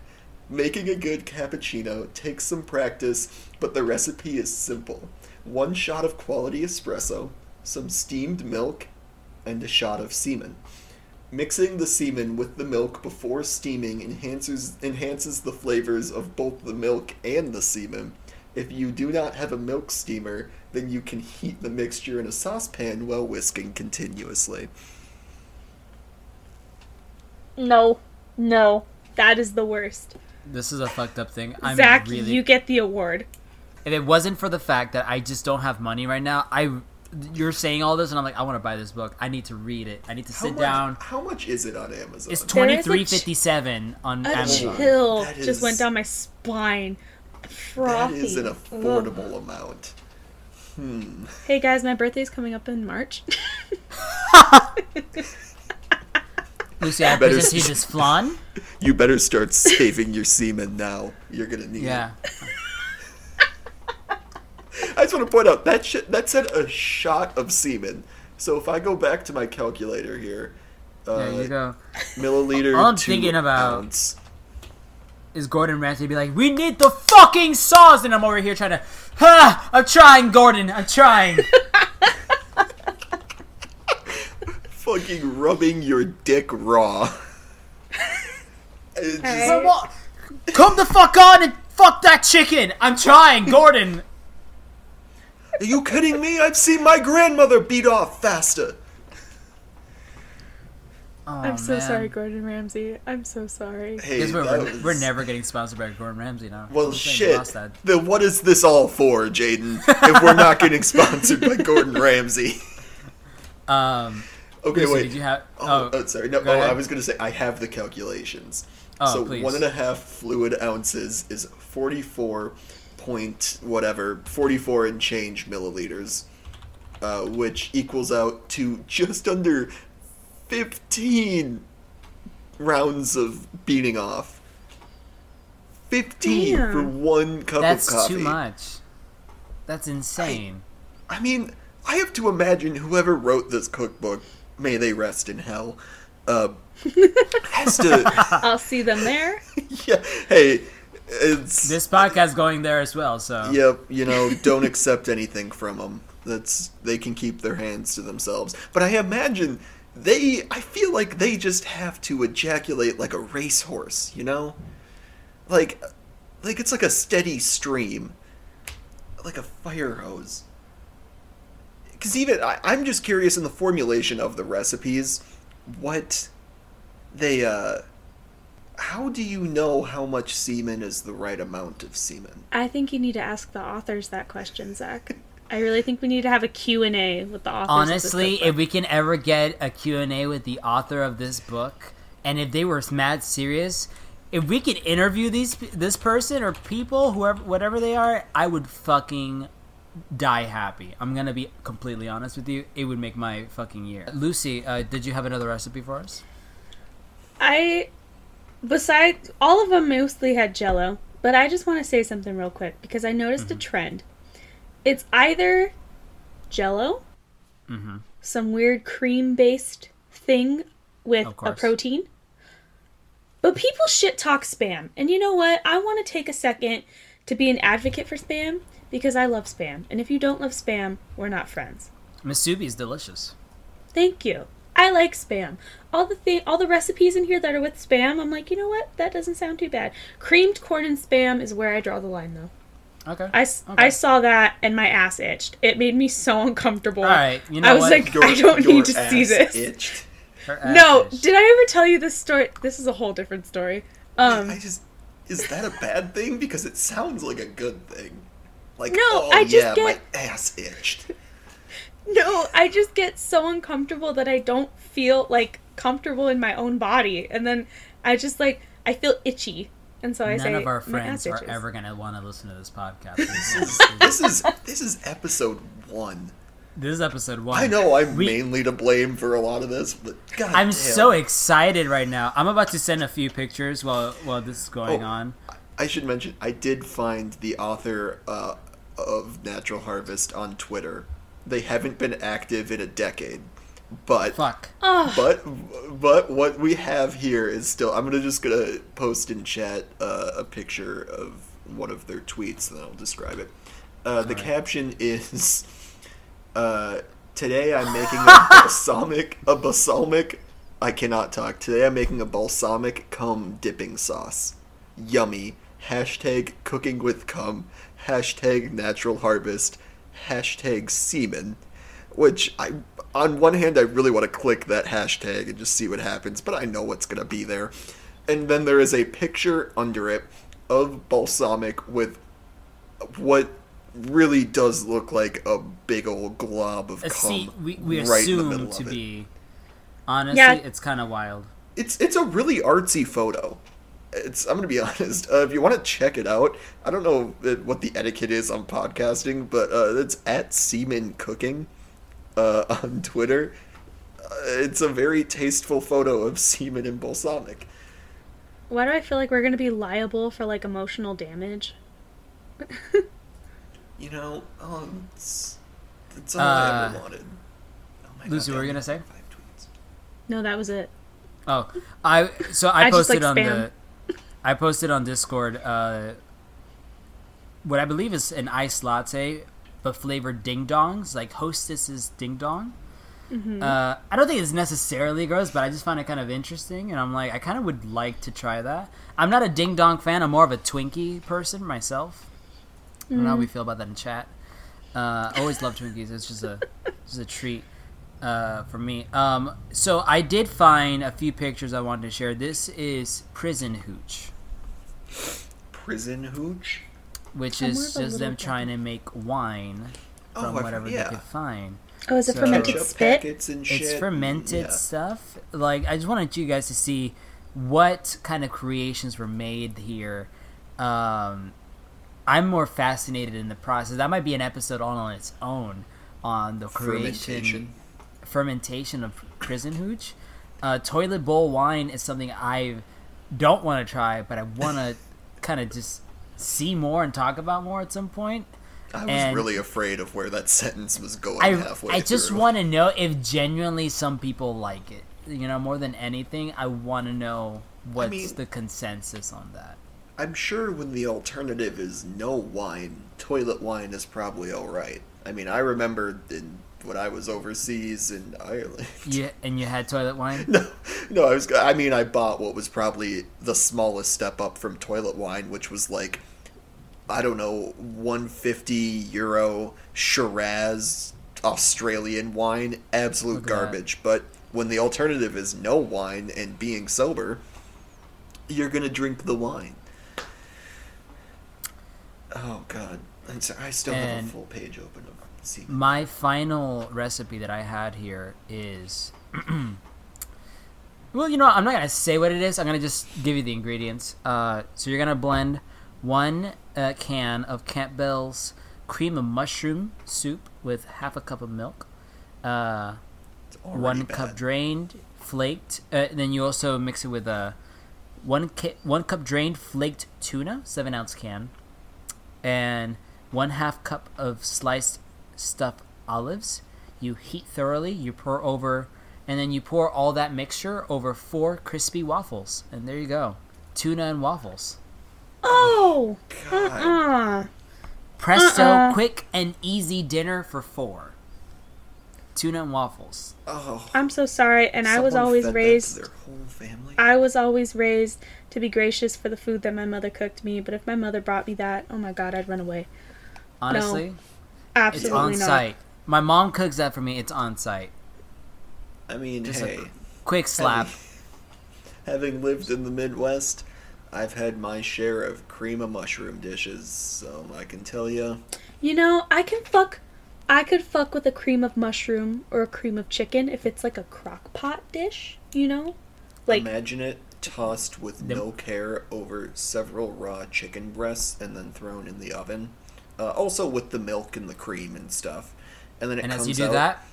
Making a good cappuccino takes some practice, but the recipe is simple. One shot of quality espresso, some steamed milk, and a shot of semen. Mixing the semen with the milk before steaming enhances enhances the flavors of both the milk and the semen. If you do not have a milk steamer, then you can heat the mixture in a saucepan while whisking continuously. No, no, that is the worst. This is a fucked up thing. I'm Zach, really. you get the award. If it wasn't for the fact that I just don't have money right now, I. You're saying all this, and I'm like, I want to buy this book. I need to read it. I need to How sit much, down. How much is it on Amazon? It's There twenty is a ch- fifty seven on A Amazon. chill That just is- went down my spine. That Frothy. is an Ugh. affordable amount. Hmm. Hey guys, my birthday's coming up in March. Lucy, I Better present you s- this flan. You better start saving your semen now. You're gonna need Yeah. it. I just want to point out that sh- that said a shot of semen. So if I go back to my calculator here, uh, There you go. milliliter All I'm thinking about- ounce. Is Gordon Ramsay be like, we need the fucking sauce, and I'm over here trying to, ha! I'm trying, Gordon. I'm trying. fucking rubbing your dick raw. Just- Hey. Come. Come the fuck on and fuck that chicken. I'm trying, Gordon. Are you kidding me? I've seen my grandmother beat off faster. Oh, I'm so man. sorry, Gordon Ramsay. I'm so sorry. Hey, we're, we're, was- we're never getting sponsored by Gordon Ramsay now. Well, shit. lost. Then what is this all for, Jaden? If we're not getting sponsored by Gordon Ramsay. Um, Okay, Lucy, wait. did you have? Oh, Oh, uh, sorry. No, go oh, I was gonna say I have the calculations. Oh, so please. one and a half fluid ounces is forty-four point whatever, forty-four and change milliliters, uh, which equals out to just under fifteen rounds of beating off. Fifteen Damn. for one cup that's of coffee. That's too much. That's insane. I mean, I have to imagine whoever wrote this cookbook, may they rest in hell, uh, has to. I'll see them there. yeah, hey, it's. this podcast going there as well. So Yep, you know, don't accept anything from them. That's they can keep their hands to themselves. But I imagine they. I feel like they just have to ejaculate like a racehorse. You know, like, like it's like a steady stream, like a fire hose. Because even I, I'm just curious in the formulation of the recipes, what they uh. How do you know how much semen is the right amount of semen? I think you need to ask the authors that question, Zach. I really think we need to have a Q&A with the author. honestly, if we can ever get a Q&A with the author of this book, and if they were mad serious, if we could interview these this person or people, whoever, whatever they are, I would fucking die happy. I'm gonna be completely honest with you. It would make my fucking year. Lucy, uh, did you have another recipe for us? I, besides, all of them mostly had jello, but I just want to say something real quick because I noticed Mm-hmm. a trend. It's either jello, Mm-hmm. some weird cream based thing with a protein, but people shit talk spam. And you know what? I want to take a second to be an advocate for spam because I love spam. And if you don't love spam, we're not friends. Musubi is delicious. Thank you. I like spam. All the thing, all the recipes in here that are with spam, I'm like, you know what? That doesn't sound too bad. Creamed corn and spam is where I draw the line, though. Okay. I, s- Okay. I saw that and my ass itched. It made me so uncomfortable. All right. You know I was what? like, I don't need to see this. Itched. Her ass No, is- did I ever tell you this story? This is a whole different story. Um, I just is that a bad thing? Because it sounds like a good thing. Like No, oh I just yeah, get- my ass itched. no, I just get so uncomfortable that I don't feel like comfortable in my own body, and then I just like I feel itchy, and so I None say of our friends are ever gonna want to listen to this podcast. This is this is this is episode one. This is episode one. I know I'm We- mainly to blame for a lot of this, but God I'm damn. so excited right now. I'm about to send a few pictures while while this is going Oh. on. I should mention I did find the author uh, of Natural Harvest on Twitter. They haven't been active in a decade, but Fuck. But but what we have here is still. I'm gonna just gonna post in chat uh, a picture of one of their tweets, and then I'll describe it. Uh, the Alright. caption is, uh, "Today I'm making a balsamic a balsamic. I cannot talk. Today I'm making a balsamic cum dipping sauce. Yummy. Hashtag cooking with cum. Hashtag natural harvest. Hashtag semen." Which I, on one hand, I really want to click that hashtag and just see what happens, but I know what's gonna be there. And then there is a picture under it of balsamic with what really does look like a big old glob of Uh, cum See, we, we right in the middle assume to of it. be. Honestly, Yeah. it's kind of wild. It's it's a really artsy photo. It's I'm gonna be honest. Uh, if you want to check it out, I don't know uh, what the etiquette is on podcasting, but uh, it's at Seaman Cooking uh, on Twitter. Uh, it's a very tasteful photo of semen and balsamic. why do I feel like we're gonna be liable for like emotional damage? You know, um, it's, it's all I ever Uh, wanted. Oh my Lucy, what were you gonna say? Five tweets. No, that was it. Oh, I so I, I just, posted like, on spam. the I posted on Discord uh what I believe is an iced latte but flavored ding dongs, like hostess's ding dong. Mm-hmm. Uh, I don't think it's necessarily gross, but I just find it kind of interesting, and I'm like, I kind of would like to try that. I'm not a ding dong fan. I'm more of a Twinkie person myself. I don't know how we feel about that in chat. Uh, I always love Twinkies. It's just a just a treat uh, for me. Um, so I did find a few pictures I wanted to share. This is prison hooch, Prison hooch. Which I'm is more of a just them little trying to make wine Oh, from I've- whatever yeah. they could find. Oh, is it So- fermented spit? and shit. It's fermented Yeah. stuff. Like I just wanted you guys to see what kind of creations were made here. Um, I'm more fascinated in the process. That might be an episode all on its own on the creation Fermentation. fermentation of prison hooch. Uh, toilet bowl wine is something I don't want to try, but I want to kind of just see more and talk about more at some point. I was And- really afraid of where that sentence was going I, halfway I just want to know if genuinely some people like it. You know, more than anything, I want to know what's mean- the consensus on that. I'm sure when the alternative is no wine, toilet wine is probably all right. I mean, I remember in, when I was overseas in Ireland. You and you had toilet wine. No, no, I was. I mean, I bought what was probably the smallest step up from toilet wine, which was like, I don't know, 150 euro Shiraz Australian wine. Absolute Look garbage. But when the alternative is no wine and being sober, you're gonna drink the wine. Oh God, I'm sorry, I still have a full page open of. My final recipe that I had here is. well, you know, what, I'm not gonna say what it is. I'm gonna just give you the ingredients. Uh, so you're gonna blend one uh, can of Campbell's cream of mushroom soup with half a cup of milk. Uh, one bad. cup drained, flaked. Uh, then you also mix it with a one ca- one cup drained flaked tuna, seven ounce can, and one half cup of sliced stuffed olives. You heat thoroughly. You pour over, and then you pour all that mixture over four crispy waffles, and there you go, tuna and waffles. Oh, God. uh-uh. Presto, Uh-uh. quick and easy dinner for four. Tuna and waffles. Oh, I'm so sorry. And I was always fed that to raised. their whole family. I was always raised to be gracious for the food that my mother cooked me. But if my mother brought me that, oh my god, I'd run away. Honestly, it's Absolutely on not. site. My mom cooks that for me. It's on site. I mean, Just a hey, Quick slap. having lived in the Midwest, I've had my share of cream of mushroom dishes, so I can tell you. You know, I can fuck. I could fuck with a cream of mushroom or a cream of chicken if it's like a crock pot dish. You know, like Imagine it tossed with The- no care over several raw chicken breasts and then thrown in the oven. Uh, also with the milk and the cream and stuff. and then it And comes as you do out. that,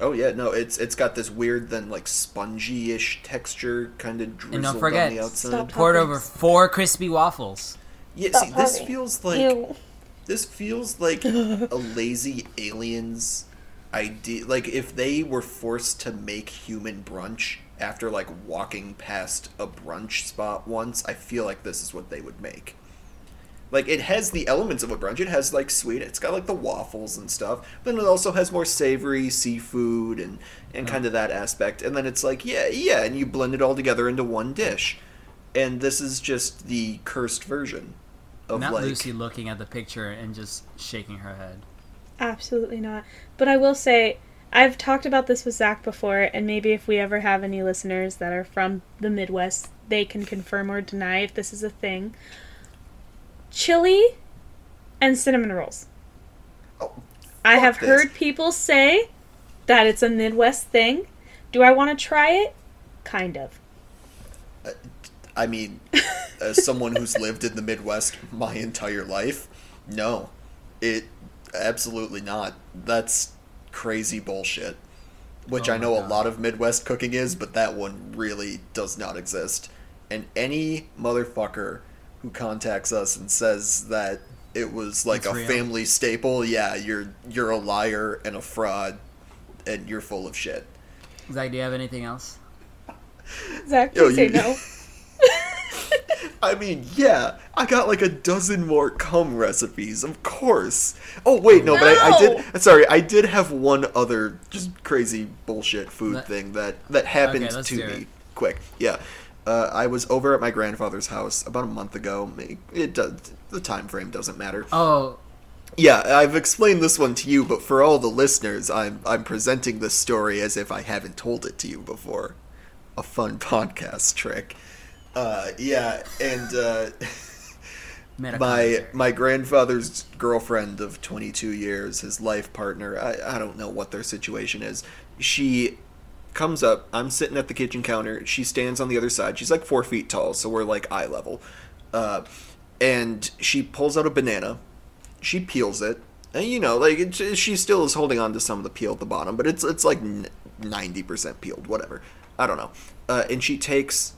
Oh yeah, no, it's it's got this weird then like spongy-ish texture, kind of drizzled don't forget, on the outside. Stop poured over four crispy waffles. Yeah, Stop see, this hurting. feels like Ew. this feels like a lazy aliens idea. Like if they were forced to make human brunch after like walking past a brunch spot once, I feel like this is what they would make. Like it has the elements of a brunch. It has like sweet. It's got like the waffles and stuff, but then it also has more savory seafood and and uh-huh. kind of that aspect. And then it's like yeah, yeah, and you blend it all together into one dish. And this is just the cursed version of Not like Lucy looking at the picture and just shaking her head. Absolutely not. But I will say, I've talked about this with Zach before, and maybe if we ever have any listeners that are from the Midwest, they can confirm or deny if this is a thing. Chili and cinnamon rolls. Oh, I have this. heard people say that it's a Midwest thing. Do I want to try it? Kind of. I mean, as someone who's lived in the Midwest my entire life, no, it absolutely not. That's crazy bullshit. Which Oh I my know a lot of Midwest cooking is, but that one really does not exist. And any motherfucker who contacts us and says that it was like It's a real. family staple, yeah, you're you're a liar and a fraud, and you're full of shit. Zach, do you have anything else? Zach, Yo, please say you- no. I mean, yeah, I got like a dozen more cum recipes, of course. Oh wait, no, but I, I did. Sorry, I did have one other just crazy bullshit food Let- thing that that happened Okay, to me. it. Quick, yeah. Uh, I was over at my grandfather's house about a month ago. It- does the time frame doesn't matter. Oh, Yeah, I've explained this one to you, but for all the listeners, I'm I'm presenting this story as if I haven't told it to you before. A fun podcast trick. Uh, yeah, and uh, my my grandfather's girlfriend of 22 years, his life partner. I I don't know what their situation is. She comes up. I'm sitting at the kitchen counter. She stands on the other side. She's like four feet tall, so we're like eye level. Uh, and she pulls out a banana. She peels it. And you know, like it, she still is holding on to some of the peel at the bottom, but it's it's like ninety percent peeled. Whatever. I don't know. Uh, and she takes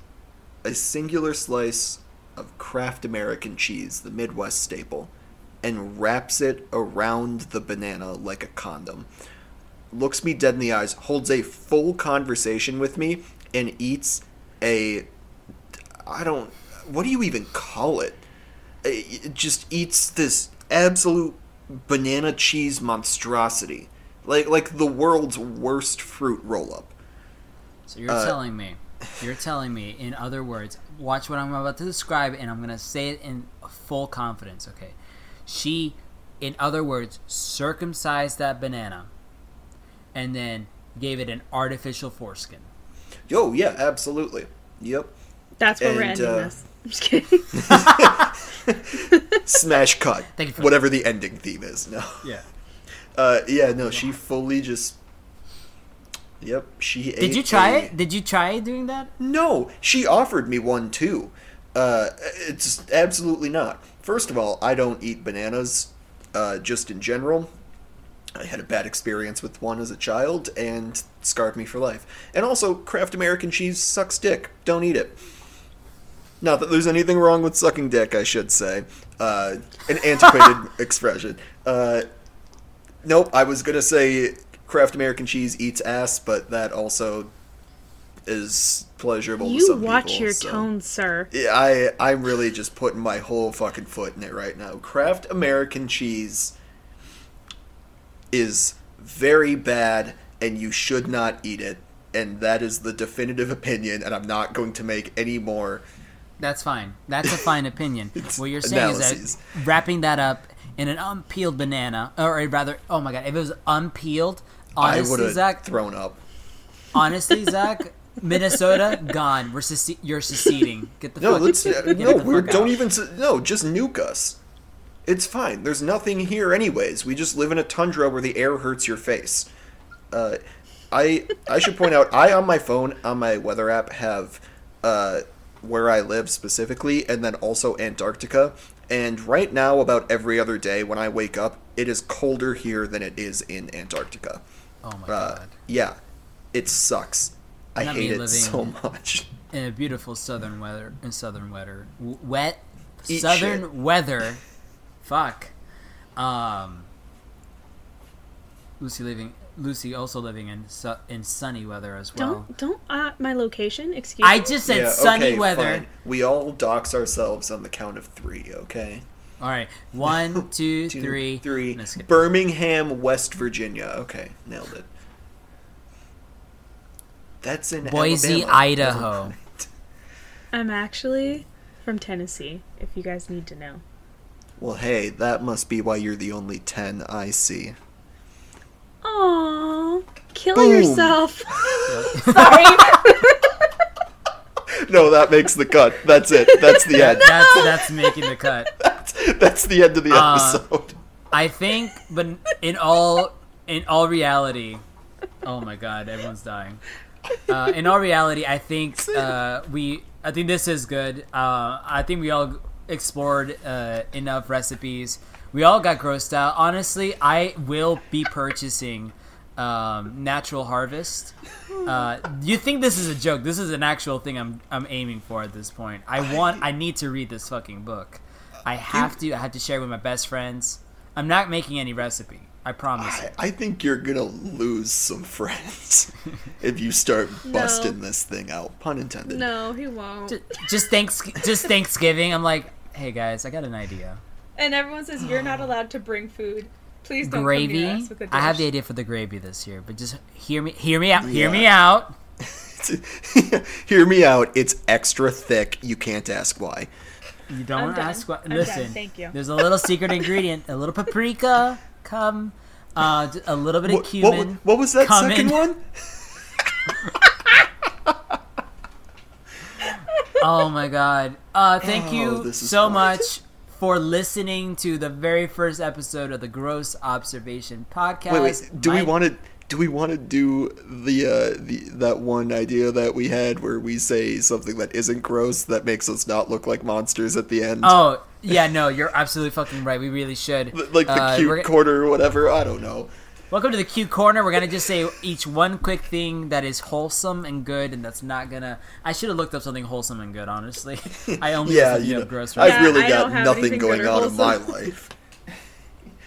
a singular slice of Kraft American cheese, the Midwest staple, and wraps it around the banana like a condom. Looks me dead in the eyes, holds a full conversation with me, and eats a. I don't. What do you even call it? It just eats this absolute banana cheese monstrosity. Like, like the world's worst fruit roll up. So you're uh, telling me, you're telling me, in other words, watch what I'm about to describe, and I'm gonna say it in full confidence. Okay, she, in other words, circumcised that banana, and then gave it an artificial foreskin. Yo, yeah, absolutely. Yep. That's where we're ending uh, this. I'm just kidding. Smash cut. Thank you for- Whatever the ending theme is. No. Yeah. Uh, yeah, no, she fully just. Yep, she ate. Did you try a- it? Did you try doing that? No, she offered me one too. Uh, it's absolutely not. First of all, I don't eat bananas, uh, just in general. I had a bad experience with one as a child and scarred me for life. And also, Kraft American cheese sucks dick. Don't eat it. Not that there's anything wrong with sucking dick, I should say. Uh, an antiquated expression. Uh, nope, I was gonna say Kraft American cheese eats ass, but that also is pleasurable to you watch people, your so- tone, sir. Yeah, I I'm really just putting my whole fucking foot in it right now. Kraft American cheese is very bad and you should not eat it. And that is the definitive opinion, and I'm not going to make any more. That's fine. That's a fine opinion. What you're saying is that wrapping that up in an unpeeled banana, or rather, oh my god, if it was unpeeled, I would honestly, have Zach, thrown up. honestly, Zach, Minnesota gone. We're sece- you're seceding. Get the No, fuck. let's get, no. We don't out. even no. Just nuke us. It's fine. There's nothing here, anyways. We just live in a tundra where the air hurts your face. Uh, I I should point out I on my phone on my weather app have uh, where I live specifically, and then also Antarctica. And right now, about every other day when I wake up, it is colder here than it is in Antarctica. Oh my Uh, god. yeah, it sucks. I Not hate it so much. In a beautiful southern weather, in southern weather, w- wet Eat southern shit. weather. Fuck. Um. Lucy living. Lucy also living in su- in sunny weather as well. Don't don't uh, my location. Excuse I me. I just said yeah, sunny okay, weather. fine. We all dox ourselves on the count of three, okay? All right, one, two, Two, three, three. No, skip. Birmingham, West Virginia. Okay, nailed it. That's in Boise, Alabama. Idaho. I'm actually from Tennessee. If you guys need to know. Well, hey, that must be why you're the only 10 I see. Aww, kill Boom. yourself. Sorry. No, that makes the cut. That's it. That's the end. That's that's making the cut. That's, that's the end of the Uh, episode. I think, but in all in all reality, oh my god, everyone's dying. Uh, in all reality, I think uh, we, I think this is good. Uh, I think we all explored uh, enough recipes. We all got grossed out. Honestly, I will be purchasing um, Natural Harvest. Uh, you think this is a joke? This is an actual thing I'm I'm aiming for at this point. I want, I need to read this fucking book. I have to. I have to share it with my best friends. I'm not making any recipe. I promise. I, I think you're gonna lose some friends if you start busting this thing out. Pun intended. no, he won't. Ju- Just thanks, just Thanksgiving. I'm like, hey guys, I got an idea. And everyone says you're not allowed to bring food. Please don't come near Gravy. us with a I have the idea for the gravy this year, but just hear me, hear me out, hear me out. Hear me out. It's extra thick. You can't ask why. You don't I'm want to done. ask what. I'm done. Listen, Thank you. there's a little secret ingredient, a little paprika, come, uh, j- a little bit of What, what, cumin. what was that Cumin. second one? Oh my god. Uh thank Oh, you so fun. much for listening to the very first episode of the Gross Observation podcast. Wait, wait. Do we want to? Do we want to do the uh, the that one idea that we had where we say something that isn't gross that makes us not look like monsters at the end? Oh, yeah, no, you're absolutely fucking right. We really should. like the Uh, cute corner or whatever. I don't know. Welcome to the Q corner. We're gonna just say each one quick thing that is wholesome and good, and that's not gonna. I should have looked up something wholesome and good. Honestly, I only Yeah, yeah, you know, gross. I've Right? Yeah, really I got nothing going on in my life.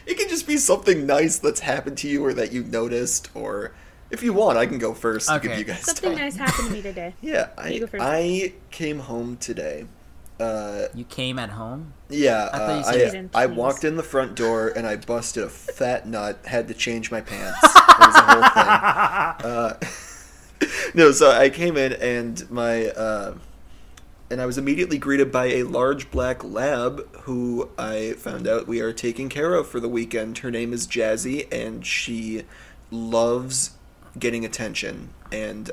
It can just be something nice that's happened to you or that you noticed, or if you want, I can go first to give Okay. you guys Something time. nice happened to me today. Yeah, I. I came home today. Uh, You came at home. yeah, I thought uh, I, I walked in the front door and I busted a fat nut. Had to change my pants. It was a whole thing. Uh, no, so I came in and my uh, and I was immediately greeted by a large black lab who I found out we are taking care of for the weekend. Her name is Jazzy and she loves getting attention and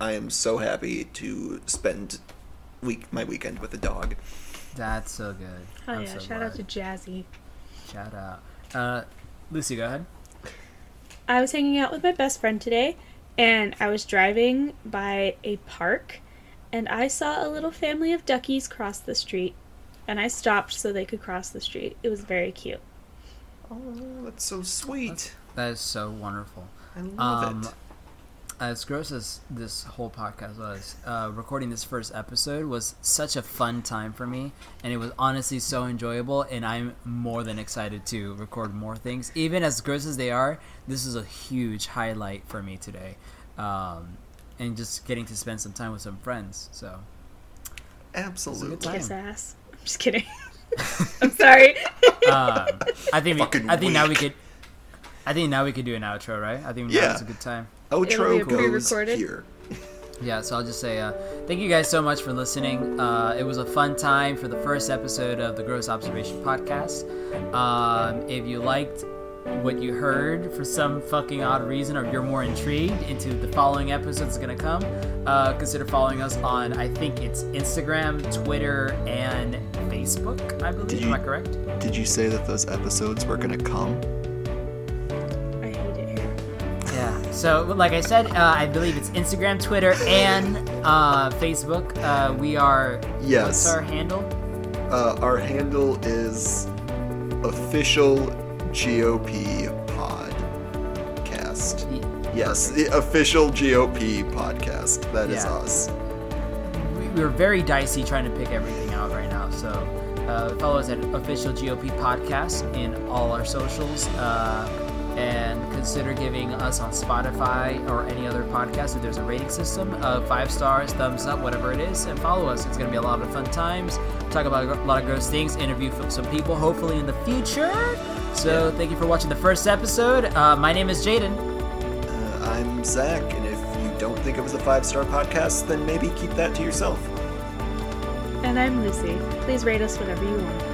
I am so happy to spend week my weekend with a dog. That's so good. Oh I'm yeah! so Shout out to. Jazzy. shout out. Uh, Lucy, go ahead. I was hanging out with my best friend today, and I was driving by a park, and I saw a little family of duckies cross the street, and I stopped so they could cross the street. It was very cute. Oh, that's so sweet. That is so wonderful. I love Um, it. As gross as this whole podcast was, uh, recording this first episode was such a fun time for me, and it was honestly so enjoyable. And I'm more than excited to record more things, even as gross as they are. This is a huge highlight for me today, um, and just getting to spend some time with some friends. So Absolutely. time. Kiss ass. I'm just kidding. I'm sorry. um, I think we, I think now we could. I think now we could do an outro, right? I think Yeah. now is a good time. It'll be Outro a goes pre-recorded. here. Yeah, so I'll just say uh, thank you guys so much for listening. Uh, it was a fun time for the first episode of the Gross Observation Podcast. Um, if you liked what you heard for some fucking odd reason, or you're more intrigued into the following episodes going to come, uh, consider following us on, I think it's Instagram, Twitter, and Facebook, I believe. Did Am you- I correct? Did you say that those episodes were gonna come? So, like I said, uh, I believe it's Instagram, Twitter, and uh, Facebook. Uh, we are. Yes. What's our handle? Uh, our handle is official GOP podcast. Yes, the official GOP podcast. That is Yeah. us. we, we're very dicey trying to pick everything out right now. So uh, follow us at official GOP podcast in all our socials, uh, and consider giving us on Spotify or any other podcast if there's a rating system of five stars, thumbs up, whatever it is, and follow us. It's gonna be a lot of fun times. Talk about a lot of gross things, interview some people, hopefully in the future. So thank you for watching the first episode. Uh, my name is Jaden. Uh, I'm Zach, and if you don't think it was a five star podcast, then maybe keep that to yourself. And I'm Lucy. Please rate us whatever you want.